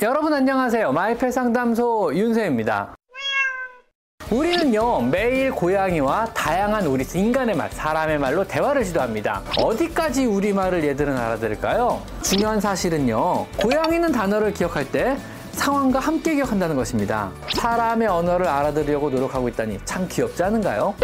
여러분 안녕하세요. 마이펫 상담소 윤세입니다. 우리는요 매일 고양이와 다양한 우리 인간의 말, 사람의 말로 대화를 시도합니다. 어디까지 우리 말을 얘들은 알아들을까요? 중요한 사실은요 고양이는 단어를 기억할 때 상황과 함께 기억한다는 것입니다. 사람의 언어를 알아들으려고 노력하고 있다니 참 귀엽지 않은가요?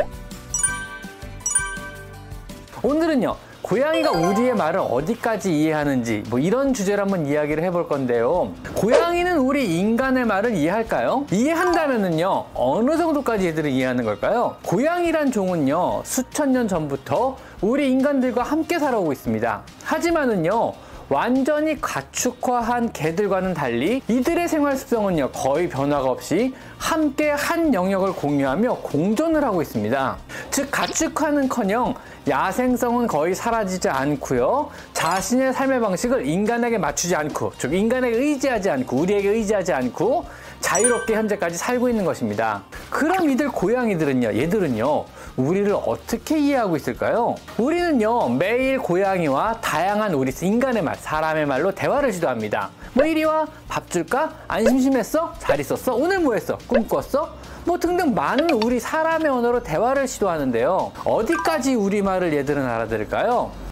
오늘은요 고양이가 우리의 말을 어디까지 이해하는지 뭐 이런 주제로 한번 이야기를 해볼 건데요. 고양이는 우리 인간의 말을 이해할까요? 이해한다면은요 어느 정도까지 얘들을 이해하는 걸까요? 고양이란 종은요 수천 년 전부터 우리 인간들과 함께 살아오고 있습니다. 하지만은요 완전히 가축화한 개들과는 달리 이들의 생활 습성은요 거의 변화가 없이 함께 한 영역을 공유하며 공존을 하고 있습니다. 즉 가축화는커녕 야생성은 거의 사라지지 않고요. 자신의 삶의 방식을 인간에게 맞추지 않고, 즉 인간에게 의지하지 않고, 우리에게 의지하지 않고 자유롭게 현재까지 살고 있는 것입니다. 그럼 이들 고양이들은요, 얘들은요, 우리를 어떻게 이해하고 있을까요? 우리는요, 매일 고양이와 다양한 우리 인간의 말, 사람의 말로 대화를 시도합니다. 뭐 이리 와, 밥 줄까? 안 심심했어? 잘 있었어? 오늘 뭐 했어? 꿈 꿨어? 뭐 등등 많은 우리 사람의 언어로 대화를 시도하는데요. 어디까지 우리말을 얘들은 알아들을까요?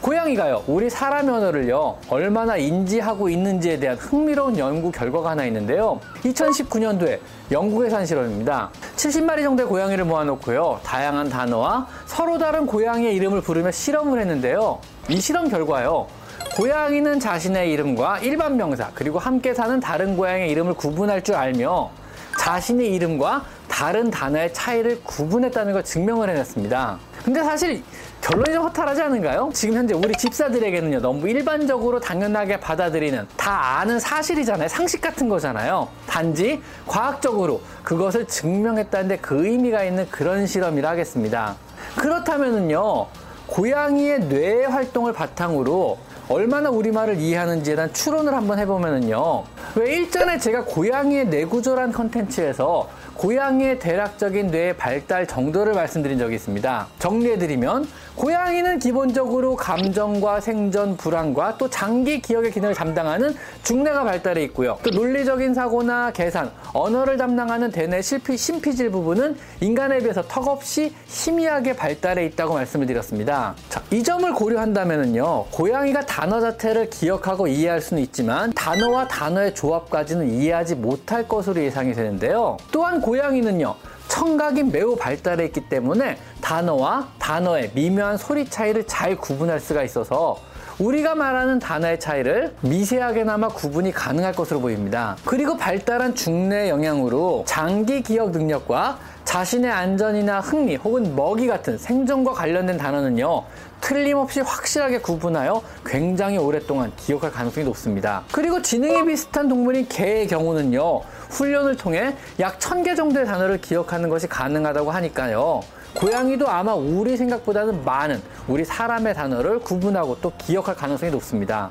고양이가요, 우리 사람의 언어를요, 얼마나 인지하고 있는지에 대한 흥미로운 연구 결과가 하나 있는데요. 2019년도에 영국에서 한 실험입니다. 70마리 정도의 고양이를 모아놓고요, 다양한 단어와 서로 다른 고양이의 이름을 부르며 실험을 했는데요. 이 실험 결과요, 고양이는 자신의 이름과 일반 명사, 그리고 함께 사는 다른 고양이의 이름을 구분할 줄 알며 자신의 이름과 다른 단어의 차이를 구분했다는 걸 증명을 해냈습니다. 근데 사실 결론이 좀 허탈하지 않은가요? 지금 현재 우리 집사들에게는요, 너무 일반적으로 당연하게 받아들이는 다 아는 사실이잖아요. 상식 같은 거잖아요. 단지 과학적으로 그것을 증명했다는데 그 의미가 있는 그런 실험이라 하겠습니다. 그렇다면은요, 고양이의 뇌 활동을 바탕으로 얼마나 우리말을 이해하는지에 대한 추론을 한번 해보면은요. 왜 일전에 제가 고양이의 뇌구조란 컨텐츠에서 고양이의 대략적인 뇌 발달 정도를 말씀드린 적이 있습니다. 정리해드리면 고양이는 기본적으로 감정과 생존, 불안과 또 장기 기억의 기능을 담당하는 중뇌가 발달해 있고요. 또 논리적인 사고나 계산, 언어를 담당하는 대뇌 실피, 심피질 부분은 인간에 비해서 턱없이 희미하게 발달해 있다고 말씀을 드렸습니다. 자, 이 점을 고려한다면요. 고양이가 단어 자체를 기억하고 이해할 수는 있지만 단어와 단어의 조합까지는 이해하지 못할 것으로 예상이 되는데요. 또한 고양이는요. 청각이 매우 발달해 있기 때문에 단어와 단어의 미묘한 소리 차이를 잘 구분할 수가 있어서 우리가 말하는 단어의 차이를 미세하게나마 구분이 가능할 것으로 보입니다. 그리고 발달한 중뇌 영향으로 장기 기억 능력과 자신의 안전이나 흥미 혹은 먹이 같은 생존과 관련된 단어는요, 틀림없이 확실하게 구분하여 굉장히 오랫동안 기억할 가능성이 높습니다. 그리고 지능이 비슷한 동물인 개의 경우는요, 훈련을 통해 약 1000개 정도의 단어를 기억하는 것이 가능하다고 하니까요. 고양이도 아마 우리 생각보다는 많은 우리 사람의 단어를 구분하고 또 기억할 가능성이 높습니다.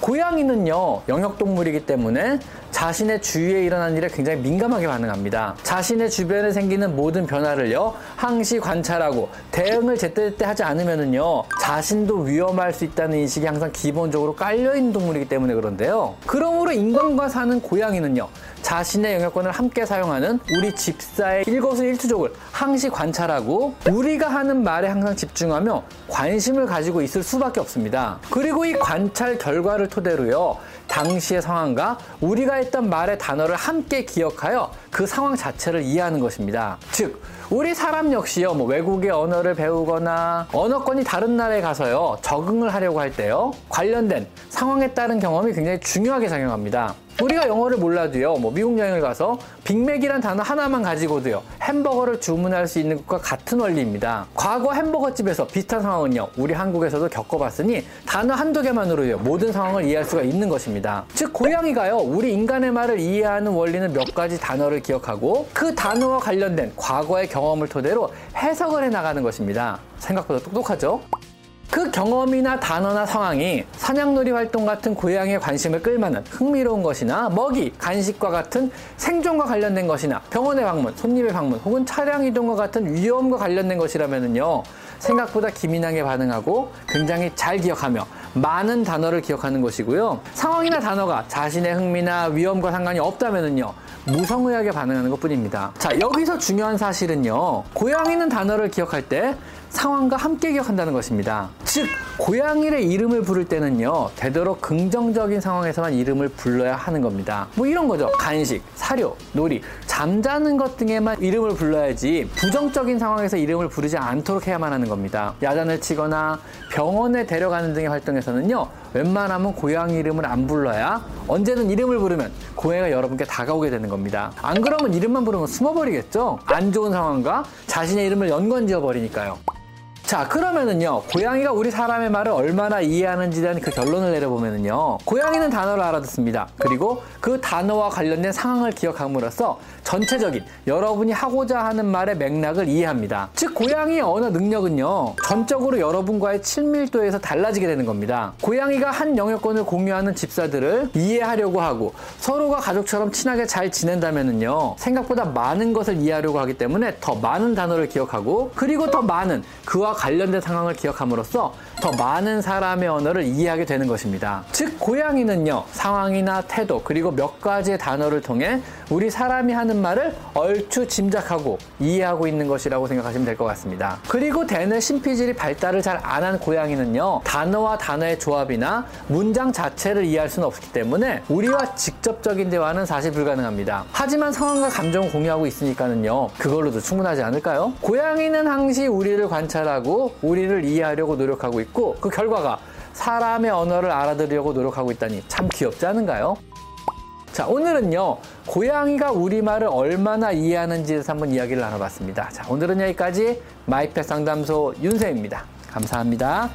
고양이는요, 영역 동물이기 때문에 자신의 주위에 일어난 일에 굉장히 민감하게 반응합니다. 자신의 주변에 생기는 모든 변화를요, 항시 관찰하고 대응을 제때제때 하지 않으면은요, 자신도 위험할 수 있다는 인식이 항상 기본적으로 깔려 있는 동물이기 때문에 그런데요. 그러므로 인간과 사는 고양이는요, 자신의 영역권을 함께 사용하는 우리 집사의 일거수일투족을 항시 관찰하고 우리가 하는 말에 항상 집중하며 관심을 가지고 있을 수밖에 없습니다. 그리고 이 관찰 결과를 토대로요. 당시의 상황과 우리가 했던 말의 단어를 함께 기억하여 그 상황 자체를 이해하는 것입니다. 즉, 우리 사람 역시요, 뭐 외국의 언어를 배우거나 언어권이 다른 나라에 가서요, 적응을 하려고 할 때요, 관련된 상황에 따른 경험이 굉장히 중요하게 작용합니다. 우리가 영어를 몰라도요, 뭐 미국 여행을 가서 빅맥이란 단어 하나만 가지고도요, 햄버거를 주문할 수 있는 것과 같은 원리입니다. 과거 햄버거집에서 비슷한 상황은요, 우리 한국에서도 겪어봤으니 단어 한두 개만으로요, 모든 상황을 이해할 수가 있는 것입니다. 즉, 고양이가요, 우리 인간의 말을 이해하는 원리는 몇 가지 단어를 기억하고 그 단어와 관련된 과거의 경험을 토대로 해석을 해 나가는 것입니다. 생각보다 똑똑하죠? 그 경험이나 단어나 상황이 사냥놀이 활동 같은 고양이의 관심을 끌만한 흥미로운 것이나 먹이, 간식과 같은 생존과 관련된 것이나 병원의 방문, 손님의 방문 혹은 차량 이동과 같은 위험과 관련된 것이라면요 생각보다 기민하게 반응하고 굉장히 잘 기억하며 많은 단어를 기억하는 것이고요. 상황이나 단어가 자신의 흥미나 위험과 상관이 없다면은요. 무성의하게 반응하는 것 뿐입니다. 자, 여기서 중요한 사실은요. 고양이는 단어를 기억할 때 상황과 함께 기억한다는 것입니다. 즉, 고양이의 이름을 부를 때는요, 되도록 긍정적인 상황에서만 이름을 불러야 하는 겁니다. 뭐 이런 거죠. 간식, 사료, 놀이, 잠자는 것 등에만 이름을 불러야지 부정적인 상황에서 이름을 부르지 않도록 해야만 하는 겁니다. 야단을 치거나 병원에 데려가는 등의 활동에서는요, 웬만하면 고양이 이름을 안 불러야 언제든 이름을 부르면 고양이가 여러분께 다가오게 되는 겁니다. 안 그러면 이름만 부르면 숨어버리겠죠? 안 좋은 상황과 자신의 이름을 연관지어 버리니까요. 자, 그러면은요, 고양이가 우리 사람의 말을 얼마나 이해하는지에 대한 그 결론을 내려보면은요, 고양이는 단어를 알아듣습니다. 그리고 그 단어와 관련된 상황을 기억함으로써 전체적인 여러분이 하고자 하는 말의 맥락을 이해합니다. 즉, 고양이의 언어 능력은요, 전적으로 여러분과의 친밀도에서 달라지게 되는 겁니다. 고양이가 한 영역권을 공유하는 집사들을 이해하려고 하고 서로가 가족처럼 친하게 잘 지낸다면은요, 생각보다 많은 것을 이해하려고 하기 때문에 더 많은 단어를 기억하고 그리고 더 많은 그와 관련된 상황을 기억함으로써 더 많은 사람의 언어를 이해하게 되는 것입니다. 즉, 고양이는요, 상황이나 태도, 그리고 몇 가지의 단어를 통해 우리 사람이 하는 말을 얼추 짐작하고 이해하고 있는 것이라고 생각하시면 될 것 같습니다. 그리고 대뇌 심피질이 발달을 잘 안 한 고양이는요, 단어와 단어의 조합이나 문장 자체를 이해할 수는 없기 때문에 우리와 직접적인 대화는 사실 불가능합니다. 하지만 상황과 감정을 공유하고 있으니까는요, 그걸로도 충분하지 않을까요? 고양이는 항시 우리를 관찰하고 우리를 이해하려고 노력하고 있고 그 결과가 사람의 언어를 알아들으려고 노력하고 있다니 참 귀엽지 않은가요? 자, 오늘은요, 고양이가 우리말을 얼마나 이해하는지에 대해서 한번 이야기를 나눠봤습니다. 자, 오늘은 여기까지 마이펫 상담소 윤세입니다. 감사합니다.